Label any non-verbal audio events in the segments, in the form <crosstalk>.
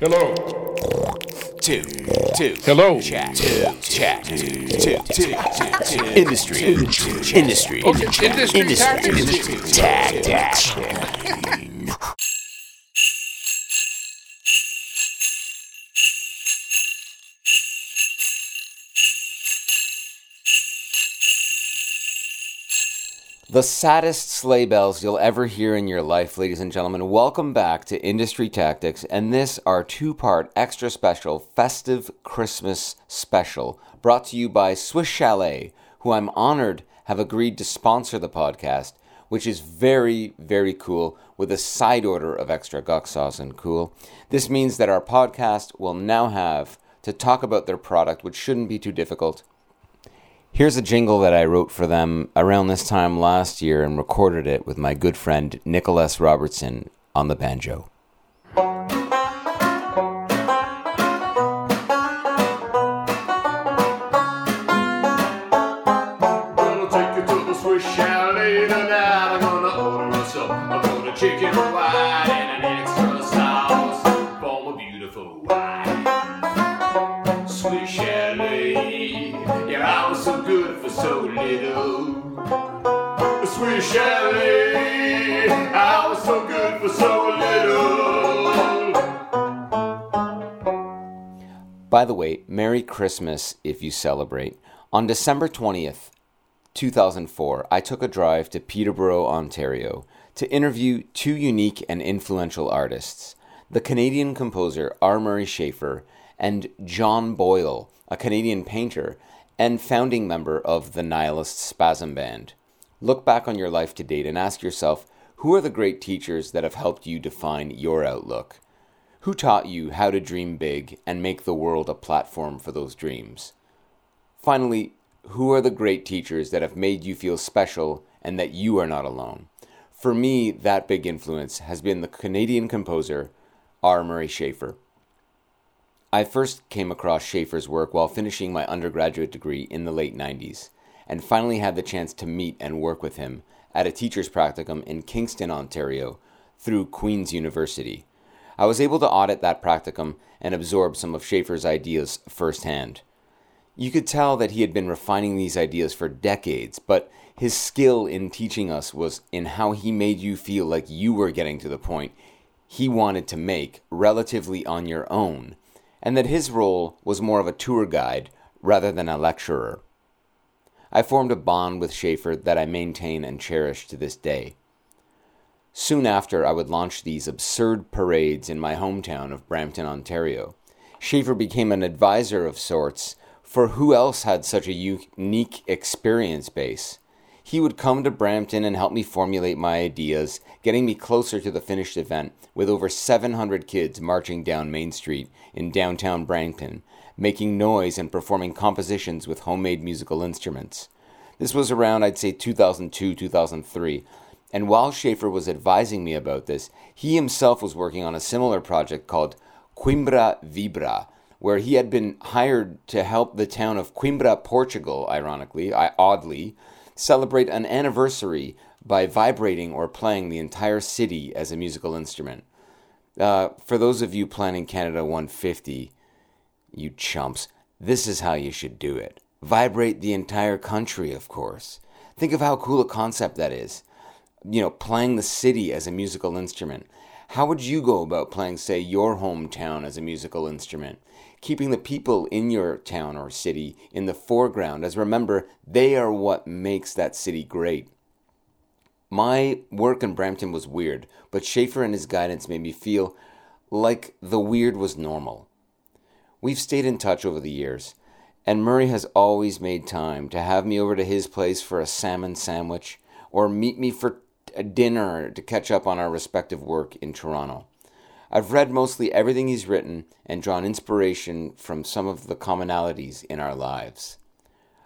Hello. two, two. Hello. Chat, two, chat, two, two, two, two. Industry, industry, Industry industry, tactics. industry, tactics. The saddest sleigh bells you'll ever hear in your life, ladies and gentlemen. Welcome back to Industry Tactics and this our two-part extra special festive Christmas special brought to you by Swiss Chalet, who I'm honored have agreed to sponsor the podcast, which is very very cool with a side order of extra guck sauce and cool. This means that our podcast will now have to talk about their product, which shouldn't be too difficult. Here's a jingle that I wrote for them around this time last year and recorded it with my good friend Nicholas Robertson on the banjo. Take little. Chalet, I was so good for so little. By the way, Merry Christmas if you celebrate. On December 20th, 2004, I took a drive to Peterborough, Ontario to interview two unique and influential artists the Canadian composer R. Murray Schafer and John Boyle, a Canadian painter and founding member of the Nihilist Spasm Band. Look back on your life to date and ask yourself who are the great teachers that have helped you define your outlook? Who taught you how to dream big and make the world a platform for those dreams? Finally, who are the great teachers that have made you feel special and that you are not alone? For me, that big influence has been the Canadian composer R. Murray Schafer. I first came across Schafer's work while finishing my undergraduate degree in the late 90s, and finally had the chance to meet and work with him at a teacher's practicum in Kingston, Ontario, through Queen's University. I was able to audit that practicum and absorb some of Schafer's ideas firsthand. You could tell that he had been refining these ideas for decades, but his skill in teaching us was in how he made you feel like you were getting to the point he wanted to make relatively on your own, and that his role was more of a tour guide rather than a lecturer. I formed a bond with Schafer that I maintain and cherish to this day. Soon after, I would launch these absurd parades in my hometown of Brampton, Ontario. Schafer became an advisor of sorts for who else had such a unique experience base. He would come to Brampton and help me formulate my ideas, getting me closer to the finished event with over 700 kids marching down Main Street in downtown Brampton, making noise and performing compositions with homemade musical instruments. This was around, I'd say, 2002, 2003. And while Schafer was advising me about this, he himself was working on a similar project called Coimbra Vibra, where he had been hired to help the town of Coimbra, Portugal, ironically, I, oddly, celebrate an anniversary by vibrating or playing the entire city as a musical instrument. Uh, for those of you planning Canada 150, you chumps, this is how you should do it. Vibrate the entire country, of course. Think of how cool a concept that is. You know, playing the city as a musical instrument. How would you go about playing, say, your hometown as a musical instrument? Keeping the people in your town or city in the foreground, as remember, they are what makes that city great. My work in Brampton was weird, but Schafer and his guidance made me feel like the weird was normal. We've stayed in touch over the years, and Murray has always made time to have me over to his place for a salmon sandwich or meet me for a dinner to catch up on our respective work in Toronto. I've read mostly everything he's written and drawn inspiration from some of the commonalities in our lives.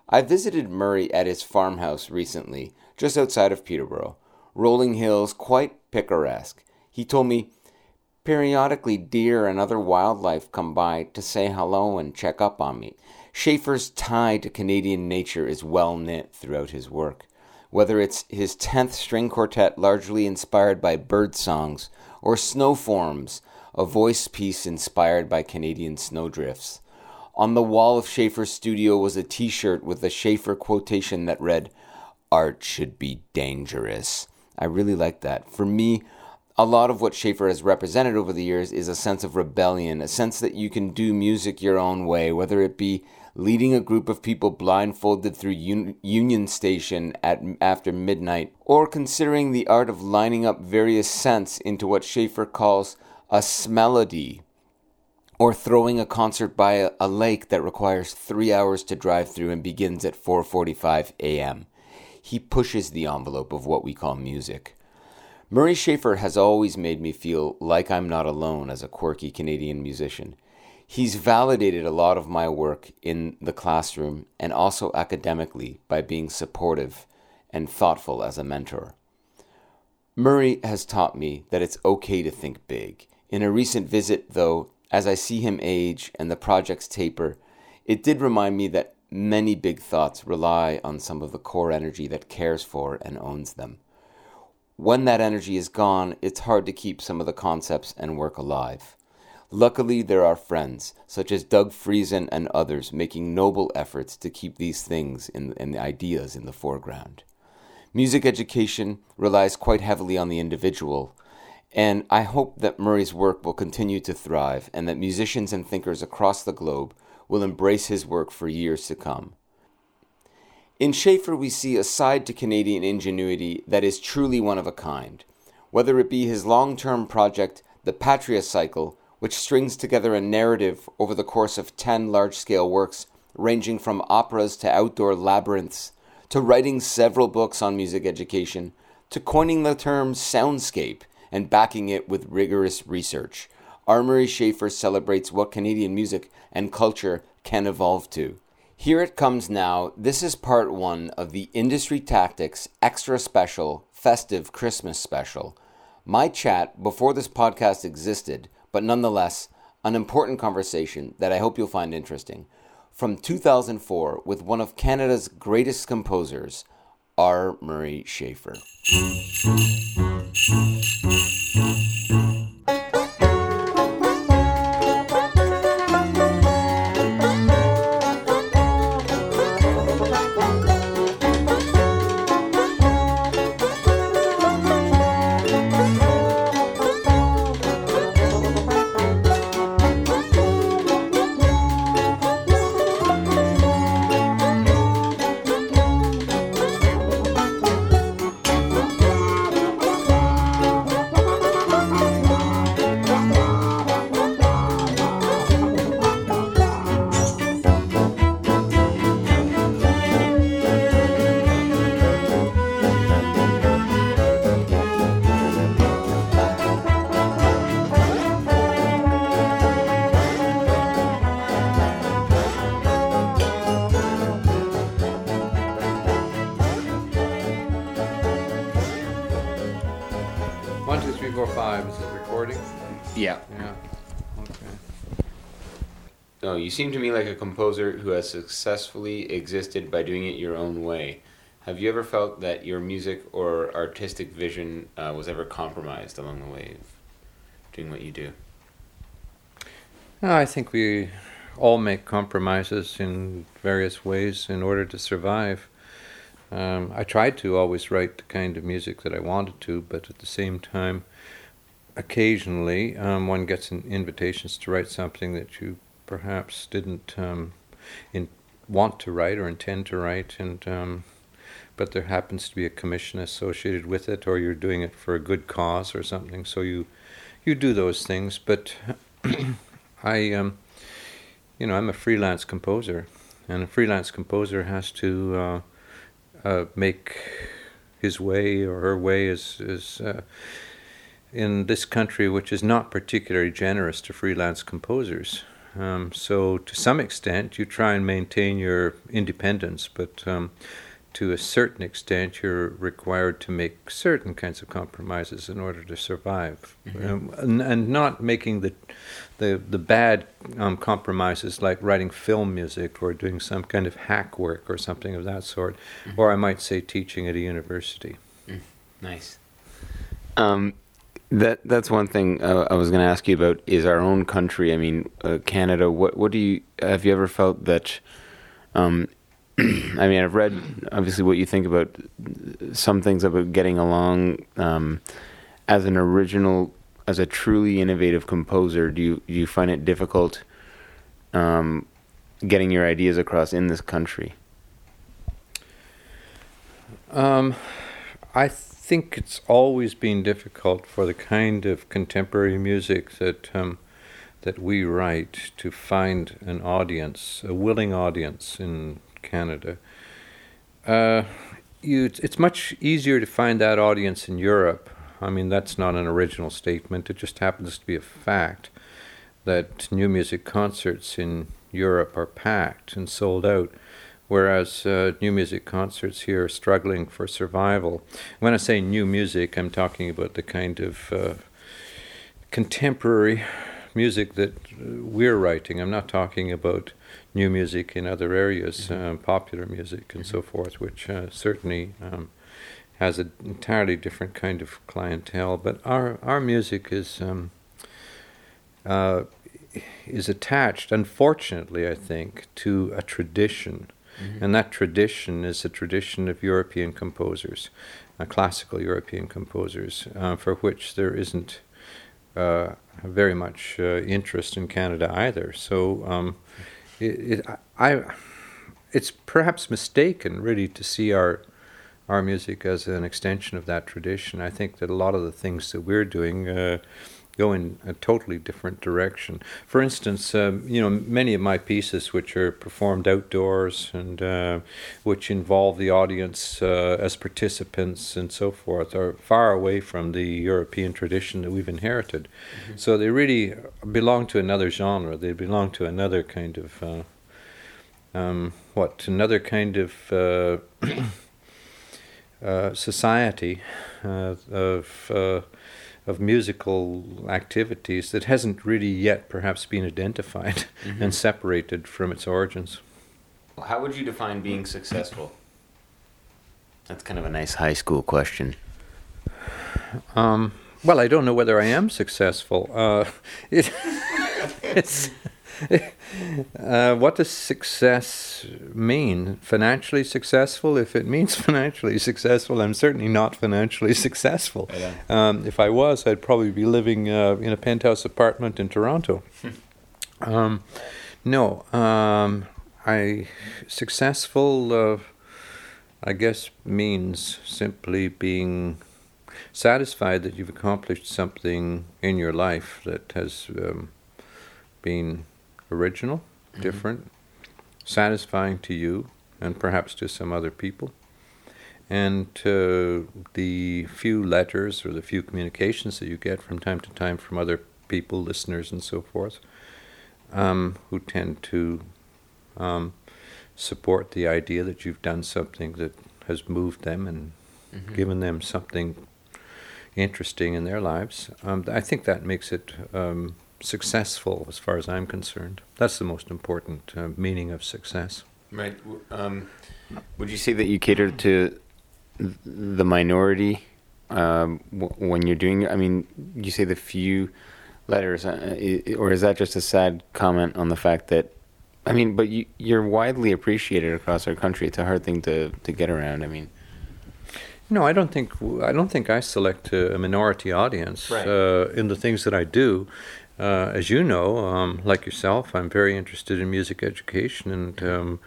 I visited Murray at his farmhouse recently, just outside of Peterborough. Rolling hills, quite picturesque. He told me, periodically deer and other wildlife come by to say hello and check up on me. Schafer's tie to Canadian nature is well knit throughout his work. whether it's his 10th string quartet largely inspired by bird songs or snow forms a voice piece inspired by Canadian snowdrifts. On the wall of Schafer's studio was a t shirt with a Schafer quotation that read, Art should be dangerous. I really like that. For me, a lot of what Schafer has represented over the years is a sense of rebellion, a sense that you can do music your own way, whether it be leading a group of people blindfolded through Un- Union Station at after midnight, or considering the art of lining up various scents into what Schafer calls a smellody, or throwing a concert by a, a lake that requires three hours to drive through and begins at 4:45 a.m. He pushes the envelope of what we call music. Murray Schafer has always made me feel like I'm not alone as a quirky Canadian musician. He's validated a lot of my work in the classroom and also academically by being supportive and thoughtful as a mentor. Murray has taught me that it's okay to think big. In a recent visit, though, as I see him age and the projects taper, it did remind me that many big thoughts rely on some of the core energy that cares for and owns them when that energy is gone, it's hard to keep some of the concepts and work alive. Luckily, there are friends, such as Doug Friesen and others, making noble efforts to keep these things and the ideas in the foreground. Music education relies quite heavily on the individual, and I hope that Murray's work will continue to thrive and that musicians and thinkers across the globe will embrace his work for years to come. In Schafer, we see a side to Canadian ingenuity that is truly one of a kind, whether it be his long term project, the Patria Cycle, which strings together a narrative over the course of 10 large scale works ranging from operas to outdoor labyrinths, to writing several books on music education, to coining the term soundscape and backing it with rigorous research. R. Murray Schafer celebrates what Canadian music and culture can evolve to. Here it comes now. This is part one of the Industry Tactics Extra Special Festive Christmas Special. My chat before this podcast existed, but nonetheless, an important conversation that I hope you'll find interesting. From 2004 with one of Canada's greatest composers, R. Murray Schafer. Seem to me like a composer who has successfully existed by doing it your own way. Have you ever felt that your music or artistic vision uh, was ever compromised along the way of doing what you do? No, I think we all make compromises in various ways in order to survive. Um, I tried to always write the kind of music that I wanted to, but at the same time, occasionally um, one gets in invitations to write something that you perhaps didn't um, in, want to write or intend to write, and um, but there happens to be a commission associated with it, or you're doing it for a good cause or something. So you you do those things, but <clears throat> I um, you know I'm a freelance composer, and a freelance composer has to uh, uh, make his way or her way is is uh, in this country, which is not particularly generous to freelance composers. Um, so to some extent, you try and maintain your independence, but um, to a certain extent, you're required to make certain kinds of compromises in order to survive, um, and, and not making the the the bad um, compromises like writing film music or doing some kind of hack work or something of that sort, or I might say teaching at a university. Nice. Um, That that's one thing uh, I was going to ask you about is our own country. I mean, uh, Canada. What what do you have you ever felt that? Um, <clears throat> I mean, I've read obviously what you think about some things about getting along um, as an original, as a truly innovative composer. Do you do you find it difficult um, getting your ideas across in this country? Um, I think it's always been difficult for the kind of contemporary music that um, that we write to find an audience, a willing audience in Canada. Uh, you, it's much easier to find that audience in Europe. I mean, that's not an original statement. It just happens to be a fact that new music concerts in Europe are packed and sold out whereas uh, new music concerts here are struggling for survival. When I say new music, I'm talking about the kind of uh, contemporary music that uh, we're writing. I'm not talking about new music in other areas, mm-hmm. um, popular music and mm-hmm. so forth, which uh, certainly um, has an entirely different kind of clientele. But our our music is. Um, uh, is attached, unfortunately, I think, to a tradition Mm-hmm. And that tradition is a tradition of European composers, uh, classical European composers, uh, for which there isn't uh, very much uh, interest in Canada either. So um, it, it, I, it's perhaps mistaken, really, to see our our music as an extension of that tradition. I think that a lot of the things that we're doing uh, go in a totally different direction. For instance, um, you know, many of my pieces, which are performed outdoors and uh, which involve the audience uh, as participants and so forth, are far away from the European tradition that we've inherited. Mm-hmm. So they really belong to another genre. They belong to another kind of uh, um, what? Another kind of. Uh, <clears throat> uh, society uh, of of musical activities that hasn't really yet perhaps been identified mm-hmm. and separated from its origins. How would you define being successful? That's kind of a nice high school question. Um, well, I don't know whether I am successful. Uh, <laughs> it, it's <laughs> uh, what does success mean? Financially successful? If it means <laughs> financially successful, I'm certainly not financially <laughs> successful. Yeah. Um, if I was, I'd probably be living uh, in a penthouse apartment in Toronto. um, no, um, I successful. Uh, I guess means simply being satisfied that you've accomplished something in your life that has um, been original, mm-hmm. different, satisfying to you and perhaps to some other people. And uh, the few letters or the few communications that you get from time to time from other people, listeners, and so forth, um, who tend to um, support the idea that you've done something that has moved them and mm-hmm. given them something interesting in their lives. Um, I think that makes it um, successful as far as I'm concerned. That's the most important uh, meaning of success. Right. Um, would you say that you cater to the minority um, w- when you're doing? I mean, you say the few letters, uh, or is that just a sad comment on the fact that? I mean, but you, you're widely appreciated across our country. It's a hard thing to, to get around. I mean. No, I don't think I don't think I select a, minority audience right. uh, in the things that I do. Uh, as you know, um, like yourself, I'm very interested in music education, and um,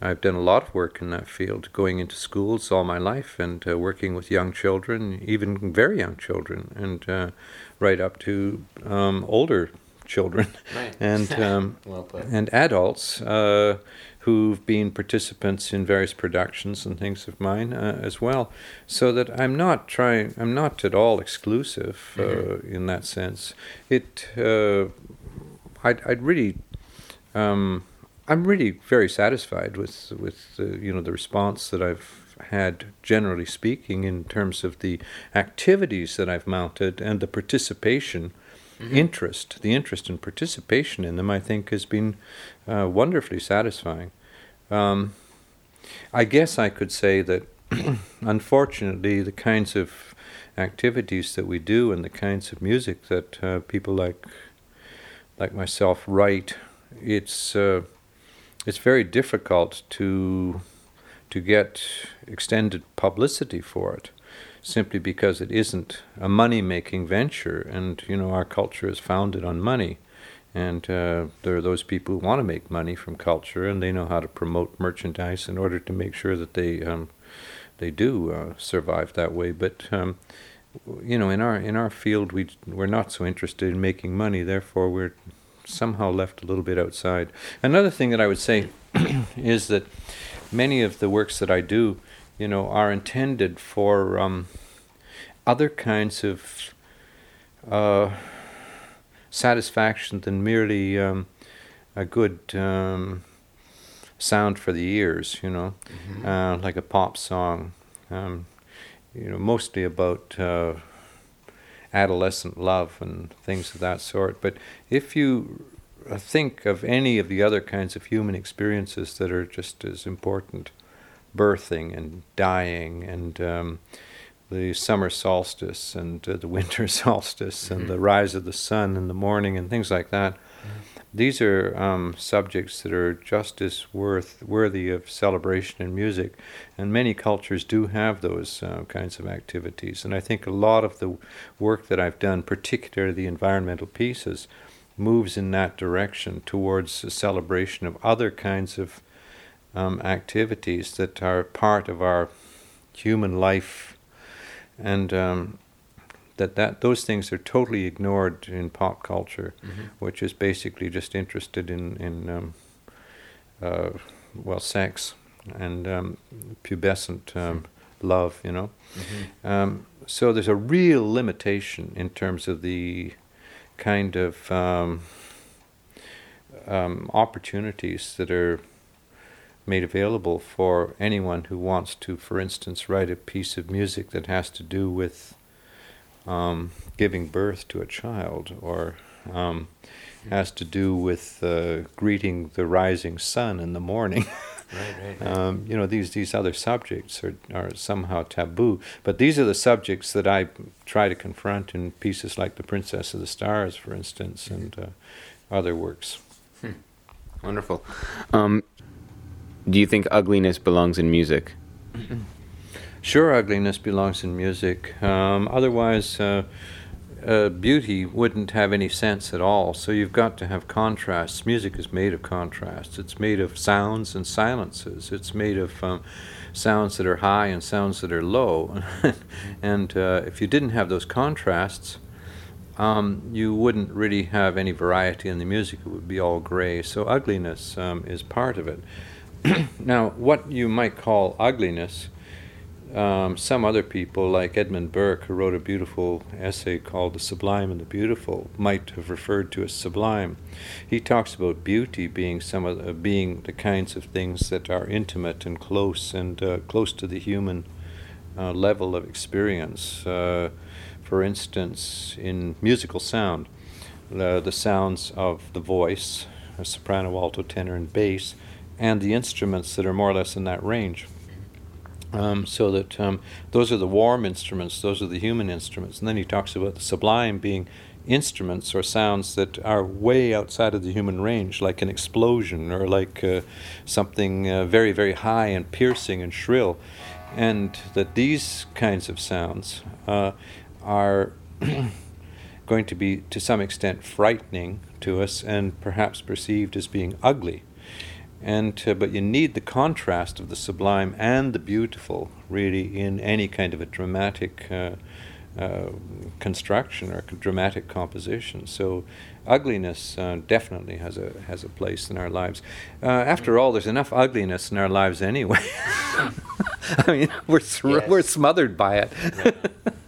I've done a lot of work in that field, going into schools all my life and uh, working with young children, even very young children, and uh, right up to um, older children. Right. <laughs> and <laughs> um, well and adults. Uh, who've been participants in various productions and things of mine uh, as well. So that I'm not trying, I'm not at all exclusive uh, mm-hmm. in that sense. It, uh, I'd, I'd really, um, I'm really very satisfied with with you know the response that I've had generally speaking in terms of the activities that I've mounted and the participation. Mm-hmm. interest, the interest and participation in them, I think, has been uh, wonderfully satisfying. Um, I guess I could say that, <clears throat> unfortunately, the kinds of activities that we do and the kinds of music that uh, people like like myself write, it's uh, it's very difficult to to get extended publicity for it simply because it isn't a money making venture and you know our culture is founded on money. And uh, there are those people who want to make money from culture and they know how to promote merchandise in order to make sure that they um, they do uh, survive that way. But um, you know in our in our field we we're not so interested in making money therefore we're somehow left a little bit outside. Another thing that I would say <clears throat> is that many of the works that I do you know, are intended for um, other kinds of uh, satisfaction than merely um, a good um, sound for the ears, you know, mm-hmm. uh, like a pop song, um, you know, mostly about uh, adolescent love and things of that sort. But if you think of any of the other kinds of human experiences that are just as important, birthing and dying and um, the summer solstice and uh, the <laughs> winter solstice mm-hmm. and the rise of the sun in the morning and things like that. Mm-hmm. These are um, subjects that are just as worth worthy of celebration in music, and many cultures do have those uh, kinds of activities. And I think a lot of the work that I've done, particularly the environmental pieces, moves in that direction towards a celebration of other kinds of um, activities that are part of our human life, and um, that, that those things are totally ignored in pop culture, mm-hmm. which is basically just interested in in um, uh, well sex and um, pubescent um, love, you know. Mm-hmm. Um, so there's a real limitation in terms of the kind of um, opportunities that are made available for anyone who wants to, for instance, write a piece of music that has to do with um, giving birth to a child or um, has to do with uh, greeting the rising sun in the morning. right, right, right. <laughs> Um, you know, these, these other subjects are, are somehow taboo, but these are the subjects that I try to confront in pieces like The Princess of the Stars, for instance, and uh, other works. Hmm. Wonderful. Do you think ugliness belongs in music? <clears throat> Sure, ugliness belongs in music. Um, otherwise, uh, uh, beauty wouldn't have any sense at all. So you've got to have contrasts. Music is made of contrasts. It's made of sounds and silences. It's made of um, sounds that are high and sounds that are low. <laughs> and uh, if you didn't have those contrasts, um, you wouldn't really have any variety in the music. It would be all gray. So ugliness um, is part of it. <clears throat> now, what you might call ugliness, um, some other people, like Edmund Burke, who wrote a beautiful essay called The Sublime and the Beautiful, might have referred to as sublime. He talks about beauty being some of the, being the kinds of things that are intimate and close and uh, close to the human uh, level of experience. Uh, for instance, in musical sound, uh, the sounds of the voice, soprano, alto, tenor, and bass and the instruments that are more or less in that range. Um, so that um, those are the warm instruments, those are the human instruments. And then he talks about the sublime being instruments or sounds that are way outside of the human range, like an explosion or like uh, something uh, very, very high and piercing and shrill. And that these kinds of sounds uh, are <clears throat> going to be, to some extent, frightening to us and perhaps perceived as being ugly and uh, but you need the contrast of the sublime and the beautiful really in any kind of a dramatic uh, uh, construction or dramatic composition. So ugliness uh, definitely has a has a place in our lives. Uh, after all, there's enough ugliness in our lives anyway. <laughs> I mean, we're yes. we're smothered by it.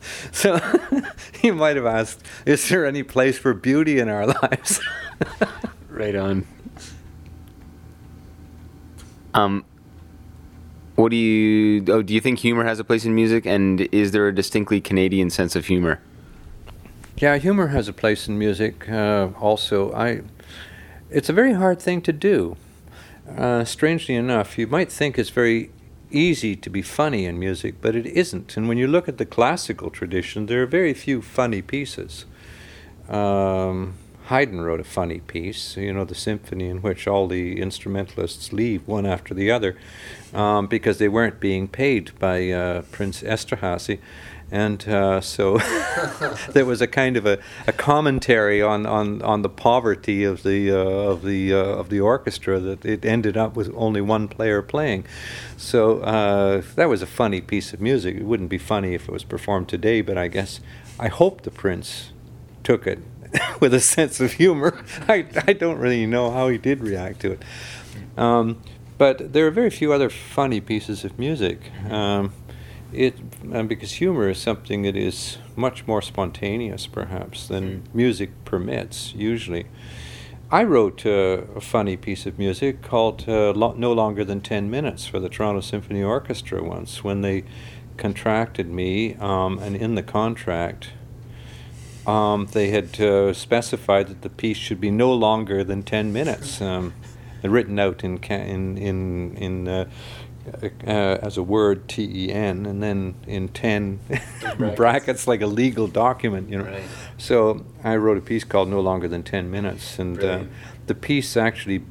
<laughs> so <laughs> you might have asked, is there any place for beauty in our lives? right on. Um, what do you? Oh, do you think humor has a place in music? And is there a distinctly Canadian sense of humor? Yeah, humor has a place in music. Uh, also, I. It's a very hard thing to do. Uh, strangely enough, you might think it's very easy to be funny in music, but it isn't. And when you look at the classical tradition, there are very few funny pieces. Um, Haydn wrote a funny piece, you know, the symphony in which all the instrumentalists leave one after the other um, because they weren't being paid by uh, Prince Esterhazy. And uh, so <laughs> there was a kind of a, a commentary on, on, on the poverty of the, uh, of, the, uh, of the orchestra that it ended up with only one player playing. So uh, that was a funny piece of music. It wouldn't be funny if it was performed today, but I guess I hope the prince took it <laughs> with a sense of humor. <laughs> I, I don't really know how he did react to it. Um, but there are very few other funny pieces of music. Um, it um, because humor is something that is much more spontaneous, perhaps, than Mm. music permits. Usually, I wrote uh, a funny piece of music called uh, Lo- "No Longer Than Ten Minutes" for the Toronto Symphony Orchestra once when they contracted me, um, and in the contract. Um, they had uh, specified that the piece should be no longer than ten minutes, um, written out in ca- in in in uh, uh, as a word T E N, and then in ten brackets. <laughs> <laughs> brackets. like a legal document, you know. Right. So I wrote a piece called "No Longer Than Ten Minutes," and uh, the piece actually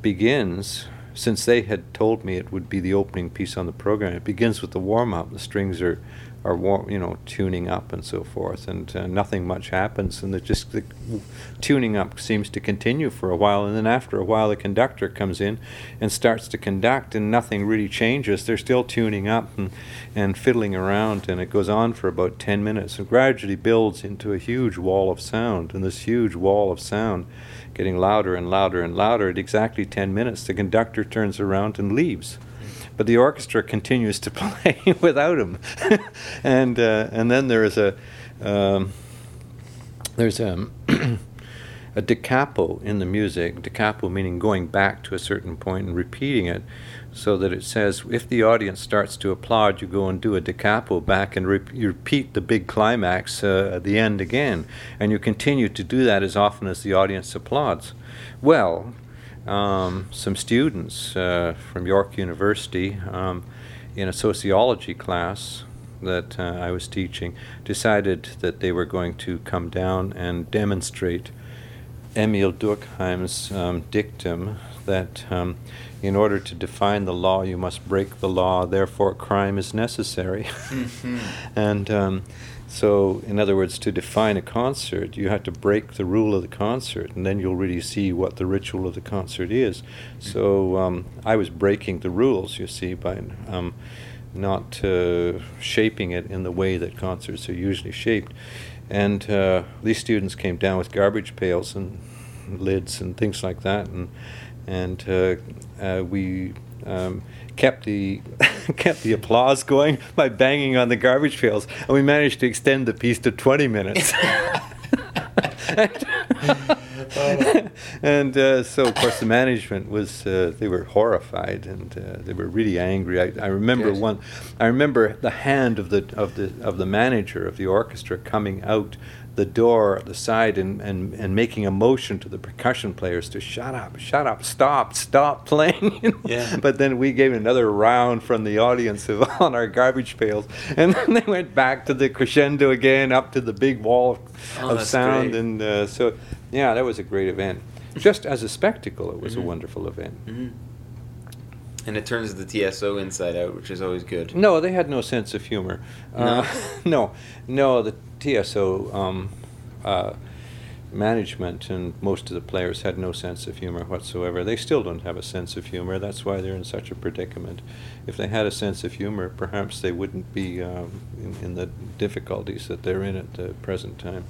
begins. Since they had told me it would be the opening piece on the program, it begins with the warm up. The strings are, are you know, tuning up and so forth, and uh, nothing much happens. And it just the tuning up seems to continue for a while, and then after a while, the conductor comes in and starts to conduct, and nothing really changes. They're still tuning up and, and fiddling around, and it goes on for about ten minutes, and gradually builds into a huge wall of sound. And this huge wall of sound getting louder and louder and louder. At exactly 10 minutes, the conductor turns around and leaves. But the orchestra continues to <laughs> play without him. <laughs> and, uh, and then there is a, um, there's <clears throat> a, a da capo in the music, da capo meaning going back to a certain point and repeating it, so that it says if the audience starts to applaud, you go and do a da capo back and you repeat the big climax uh, at the end again, and you continue to do that as often as the audience applauds. Well, um, some students uh, from York University um, in a sociology class that uh, I was teaching decided that they were going to come down and demonstrate Emile Durkheim's um, dictum that um, in order to define the law, you must break the law, therefore, crime is necessary. <laughs> and um, so, in other words, to define a concert, you have to break the rule of the concert, and then you'll really see what the ritual of the concert is. So, um, I was breaking the rules, you see, by um, not uh, shaping it in the way that concerts are usually shaped. And uh, these students came down with garbage pails and lids and things like that, and and uh, uh, we um, kept the <laughs> kept the applause going by banging on the garbage pails, and we managed to extend the piece to 20 minutes. <laughs> <laughs> and uh, so, of course, the management was, uh, they were horrified and uh, they were really angry. I, I remember Good. one, I remember the hand of the, of, the, of the manager of the orchestra coming out the door at the side and, and, and making a motion to the percussion players to shut up, shut up, stop, stop <laughs> playing. you know. Yeah. But then we gave another round from the audience of, <laughs> on our garbage pails. And then they went back to the crescendo again, up to the big wall of, Oh, of sound. great. And uh, so, yeah, that was a great event. Just as a spectacle, it was Mhm. a wonderful event. hmm And it turns the TSO inside out, which is always good. No, they had no sense of humor. Uh, <laughs> no, no, the TSO um, uh, management and most of the players had no sense of humor whatsoever. They still don't have a sense of humor. That's why they're in such a predicament. If they had a sense of humor, perhaps they wouldn't be um, in, in the difficulties that they're in at the present time.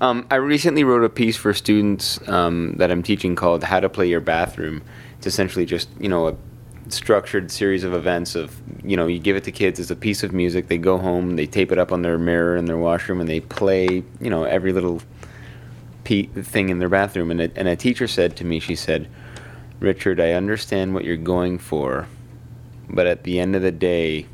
Um, I recently wrote a piece for students um, that I'm teaching called "How to Play Your Bathroom." It's essentially just you know a structured series of events of you know you give it to kids as a piece of music. They go home, they tape it up on their mirror in their washroom, and they play you know every little pe- thing in their bathroom. And a, and a teacher said to me, she said, "Richard, I understand what you're going for, but at the end of the day,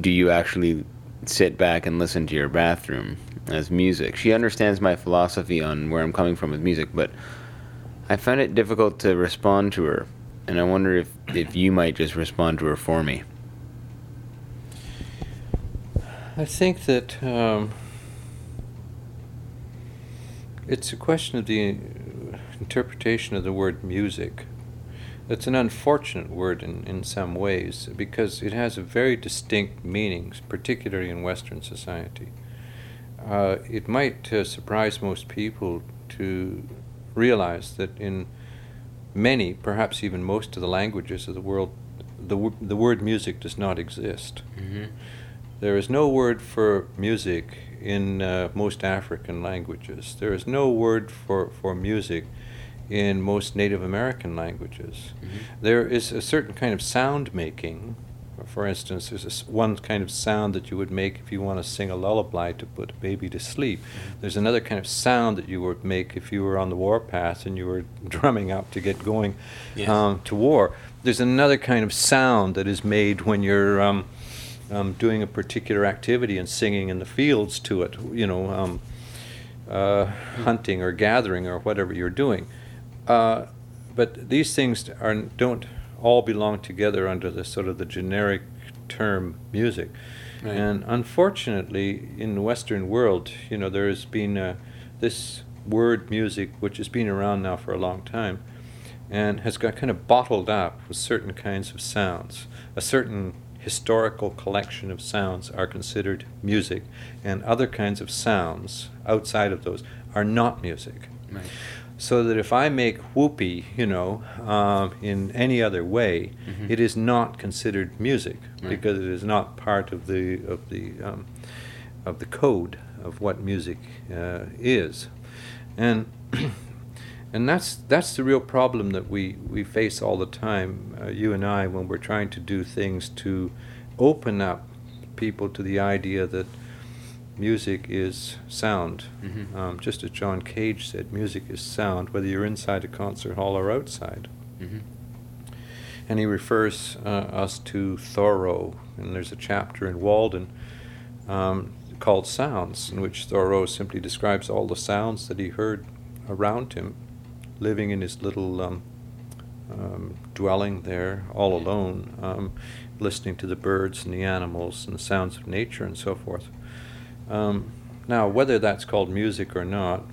do you actually sit back and listen to your bathroom as music. She understands my philosophy on where I'm coming from with music, but I found it difficult to respond to her and I wonder if if you might just respond to her for me. I think that um, it's a question of the interpretation of the word music. It's an unfortunate word in, in some ways because it has a very distinct meaning, particularly in Western society. Uh, it might uh, surprise most people to realize that in many, perhaps even most of the languages of the world, the, w- the word music does not exist. Mm-hmm. There is no word for music in uh, most African languages. There is no word for, for music in most Native American languages. Mm-hmm. There is a certain kind of sound making. For instance, there's one kind of sound that you would make if you want to sing a lullaby to put a baby to sleep. Mm-hmm. There's another kind of sound that you would make if you were on the warpath and you were <laughs> drumming up to get going Yes. um, to war. There's another kind of sound that is made when you're um, um, doing a particular activity and singing in the fields to it, you know, um, uh, hunting or gathering or whatever you're doing. Uh, but these things are don't all belong together under the sort of the generic term music. Right. And unfortunately, in the Western world, you know, there has been uh, this word music, which has been around now for a long time, and has got kind of bottled up with certain kinds of sounds. A certain historical collection of sounds are considered music, and other kinds of sounds outside of those are not music. Right. So that if I make whoopee, you know, um, in any other way, Mhm. it is not considered music Right. because it is not part of the of the um, of the code of what music uh, is, and <clears throat> and that's that's the real problem that we we face all the time, uh, you and I, when we're trying to do things to open up people to the idea that music is sound. Mhm. Um, just as John Cage said, music is sound, whether you're inside a concert hall or outside. Mm-hmm. And he refers uh, us to Thoreau, and there's a chapter in Walden um, called Sounds, in which Thoreau simply describes all the sounds that he heard around him, living in his little um, um, dwelling there, all alone, um, listening to the birds and the animals and the sounds of nature and so forth. Um, now, whether that's called music or not,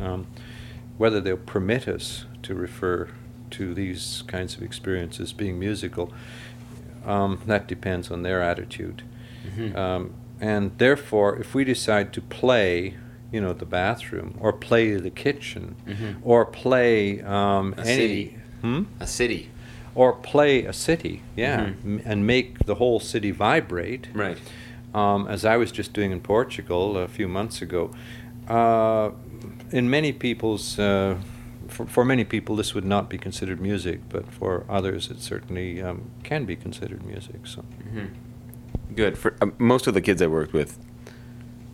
um, whether they'll permit us to refer to these kinds of experiences being musical, um, that depends on their attitude. Mhm. Um, and therefore, if we decide to play, you know, the bathroom, or play the kitchen, Mhm. or play um, A any, city. Hmm? A city. or play a city, yeah, Mhm. m- and make the whole city vibrate, Right. Um, as I was just doing in Portugal a few months ago. Uh, in many people's, uh, for, for many people, this would not be considered music, but for others, it certainly um, can be considered music. So, Mm-hmm. Good. For um, most of the kids I worked with,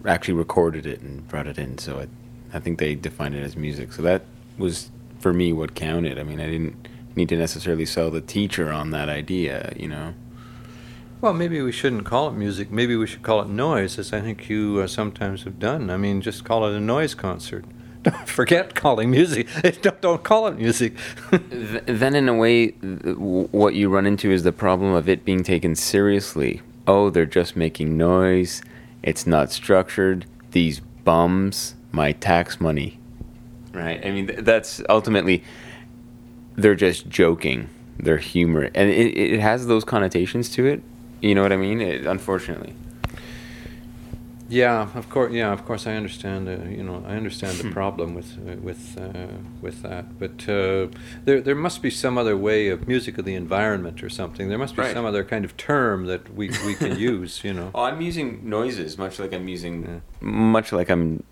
actually recorded it and brought it in, so I, I think they defined it as music. So that was for me what counted. I mean, I didn't need to necessarily sell the teacher on that idea, you know. Well, maybe we shouldn't call it music. Maybe we should call it noise, as I think you uh, sometimes have done. I mean, just call it a noise concert. <laughs> Don't forget calling music. <laughs> don't, don't call it music. <laughs> Then, in a way, what you run into is the problem of it being taken seriously. Oh, they're just making noise. It's not structured. These bums, my tax money. Right. I mean, that's ultimately they're just joking. They're humor, and it, it has those connotations to it. You know what I mean? It, unfortunately. Yeah, of course. Yeah, of course. I understand. Uh, you know, I understand the Hmm. problem with uh, with uh, with that. But uh, there there must be some other way of music of the environment or something. There must be Right. some other kind of term that we, we can <laughs> use. You know. Oh, I'm using noises, much like I'm using, Yeah. much like I'm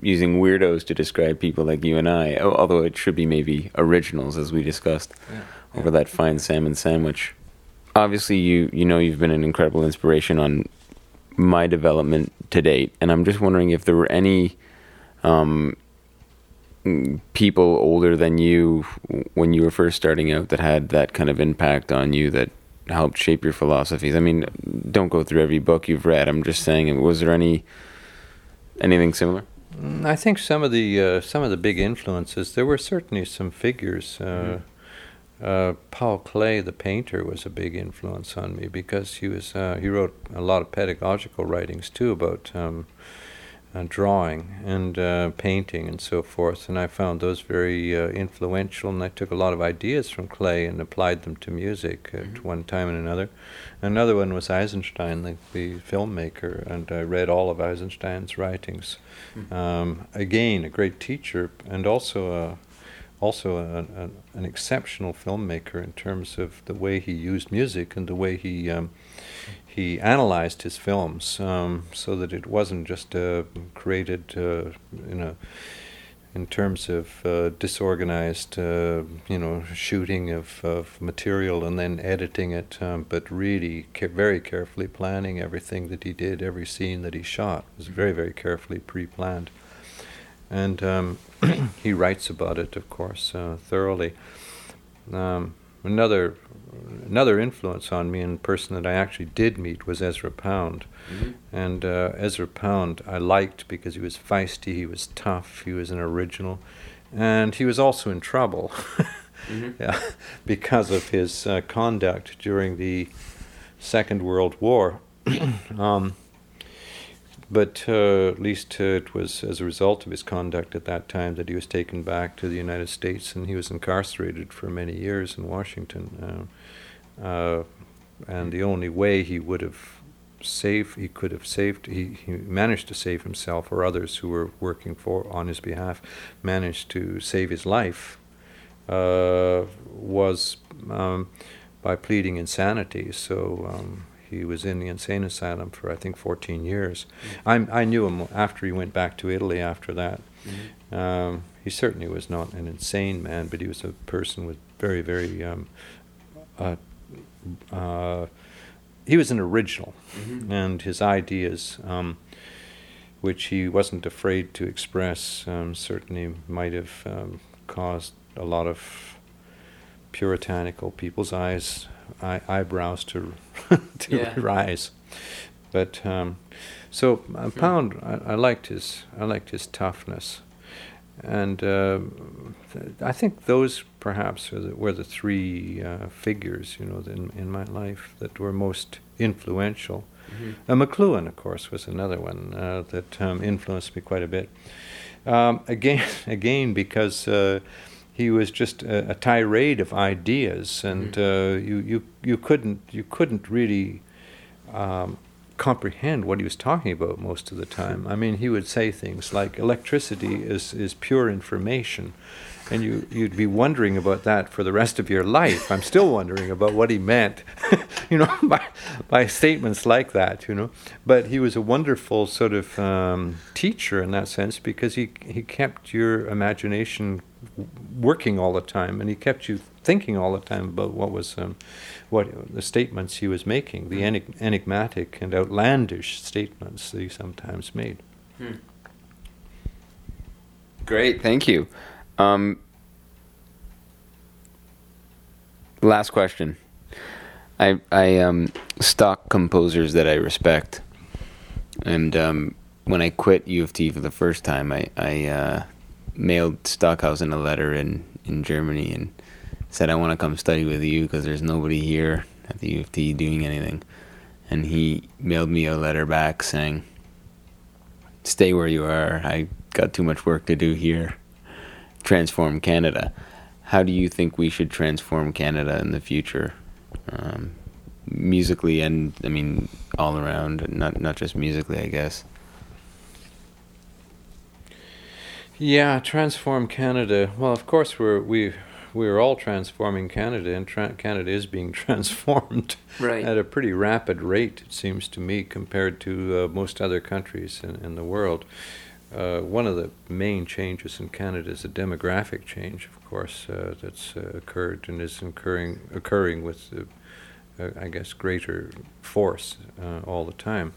using weirdos to describe people like you and I. Although it should be maybe originals, as we discussed over that fine salmon sandwich. Obviously, you you know you've been an incredible inspiration on my development to date, and I'm just wondering if there were any um, people older than you when you were first starting out that had that kind of impact on you that helped shape your philosophies. I mean, don't go through every book you've read. I'm just saying, was there any anything similar? Mm, I think some of the uh, some of the big influences. There were certainly some figures uh, uh, Paul Klee, the painter, was a big influence on me because he was uh, he wrote a lot of pedagogical writings too about um, uh, drawing and uh, painting and so forth, and I found those very uh, influential. And I took a lot of ideas from Klee and applied them to music at Mm-hmm. one time and another. Another one was Eisenstein, the, the filmmaker, and I read all of Eisenstein's writings. Hmm. Um, again, a great teacher, and also a also an exceptional filmmaker in terms of the way he used music and the way he um, he analyzed his films, um, so that it wasn't just uh, created uh, in a in terms of uh, disorganized, uh, you know, shooting of, of material and then editing it, um, but really ca- very carefully planning everything that he did, every scene that he shot was very, very carefully pre-planned. And um, <clears throat> he writes about it, of course, uh, thoroughly. Um, another another influence on me and person that I actually did meet was Ezra Pound. And uh, Ezra Pound I liked because he was feisty, he was tough, he was an original, and he was also in trouble <laughs> yeah, because of his uh, conduct during the Second World War. <clears throat> um, but uh, at least uh, it was as a result of his conduct at that time that he was taken back to the United States and he was incarcerated for many years in Washington. Uh, uh, and the only way he would have saved, he could have saved, he, he managed to save himself or others who were working for on his behalf managed to save his life uh, was um, by pleading insanity. So um, he was in the insane asylum for I think 14 years. I, I knew him after he went back to Italy after that. Um, he certainly was not an insane man, but he was a person with very, very. Um, uh, uh, he was an original, and his ideas, um, which he wasn't afraid to express, um, certainly might have um, caused a lot of puritanical people's eyes eye, eyebrows to <laughs> to Yeah. rise. But um, so uh, Pound, I, I liked his I liked his toughness, and um th- I think those perhaps are the, were the three uh, figures you know in in my life that were most influential. Uh, McLuhan, of course, was another one uh, that um, influenced me quite a bit. Um, again, <laughs> again because uh, he was just a, a tirade of ideas, and uh, you, you you couldn't you couldn't really um, comprehend what he was talking about most of the time. I mean, he would say things like electricity is is pure information. And you, you'd be wondering about that for the rest of your life. I'm still wondering about what he meant, <laughs> you know, <laughs> by, by statements like that, you know. But he was a wonderful sort of um, teacher in that sense because he, he kept your imagination working all the time and he kept you thinking all the time about what was um, what the statements he was making, the enig- enigmatic and outlandish statements that he sometimes made. Great, thank you. Um, last question. I I um, stock composers that I respect, and um, when I quit U of T for the first time, I I uh, mailed Stockhausen a letter in in Germany and said I want to come study with you because there's nobody here at the U of T doing anything, and he mailed me a letter back saying, "Stay where you are. I got too much work to do here." Transform Canada. How do you think we should transform Canada in the future, um, musically and I mean all around, not not just musically, I guess. Yeah, transform Canada. Well, of course we're we we're all transforming Canada, and tra- Canada is being <laughs> transformed Right. at a pretty rapid rate. It seems to me, compared to uh, most other countries in, in the world. Uh, one of the main changes in Canada is a demographic change, of course, uh, that's uh, occurred and is occurring occurring with, uh, uh, I guess, greater force uh, all the time.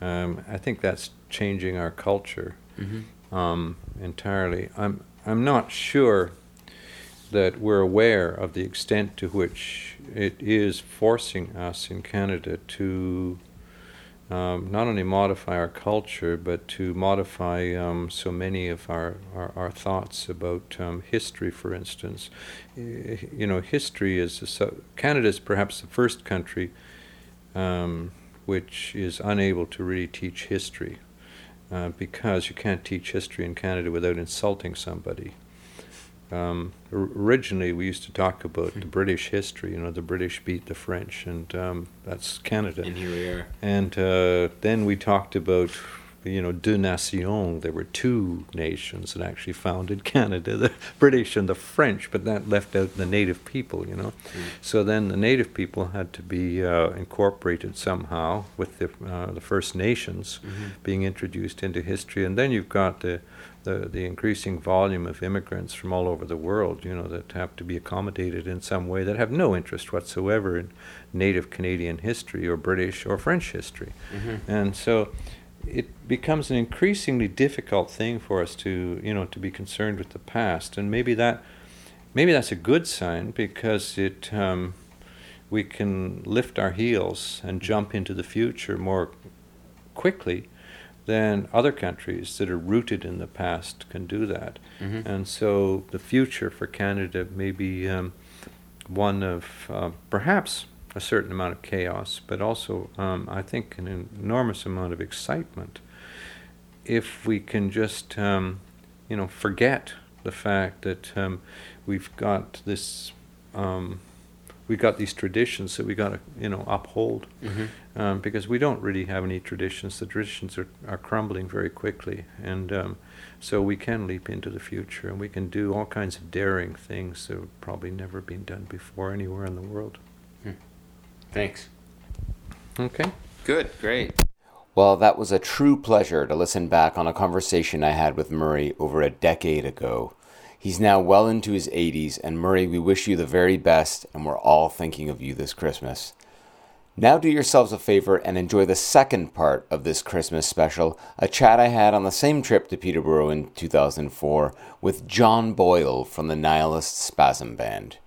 Um, I think that's changing our culture um, entirely. I'm I'm not sure that we're aware of the extent to which it is forcing us in Canada to um, not only modify our culture, but to modify um, so many of our, our, our thoughts about um, history, for instance. You know, history is, so- Canada is perhaps the first country um, which is unable to really teach history uh, because you can't teach history in Canada without insulting somebody. Um, originally, we used to talk about the British history. You know, the British beat the French, and um, that's Canada. And here we are. And uh, then we talked about, you know, deux nations. There were two nations that actually founded Canada, the British and the French, but that left out the native people, you know. So then the native people had to be uh, incorporated somehow with the, uh, the First Nations being introduced into history. And then you've got the, the, the increasing volume of immigrants from all over the world, you know, that have to be accommodated in some way that have no interest whatsoever in native Canadian history or British or French history. And so it becomes an increasingly difficult thing for us to, you know, to be concerned with the past. And maybe that maybe that's a good sign because it um, we can lift our heels and jump into the future more quickly than other countries that are rooted in the past can do that. Mhm. And so the future for Canada may be um, one of uh, perhaps a certain amount of chaos, but also, um, I think, an enormous amount of excitement. If we can just, um, you know, forget the fact that um, we've got this, um, we've got these traditions that we got to, you know, uphold Mm-hmm. Um, because we don't really have any traditions. The traditions are, are crumbling very quickly, and um, so we can leap into the future and we can do all kinds of daring things that have probably never been done before anywhere in the world. Thanks. Okay. Good, great. Well, that was a true pleasure to listen back on a conversation I had with Murray over a decade ago. He's now well into his 80s, and Murray, we wish you the very best, and we're all thinking of you this Christmas. Now do yourselves a favor and enjoy the second part of this Christmas special, a chat I had on the same trip to Peterborough in 2004 with John Boyle from the Nihilist Spasm Band.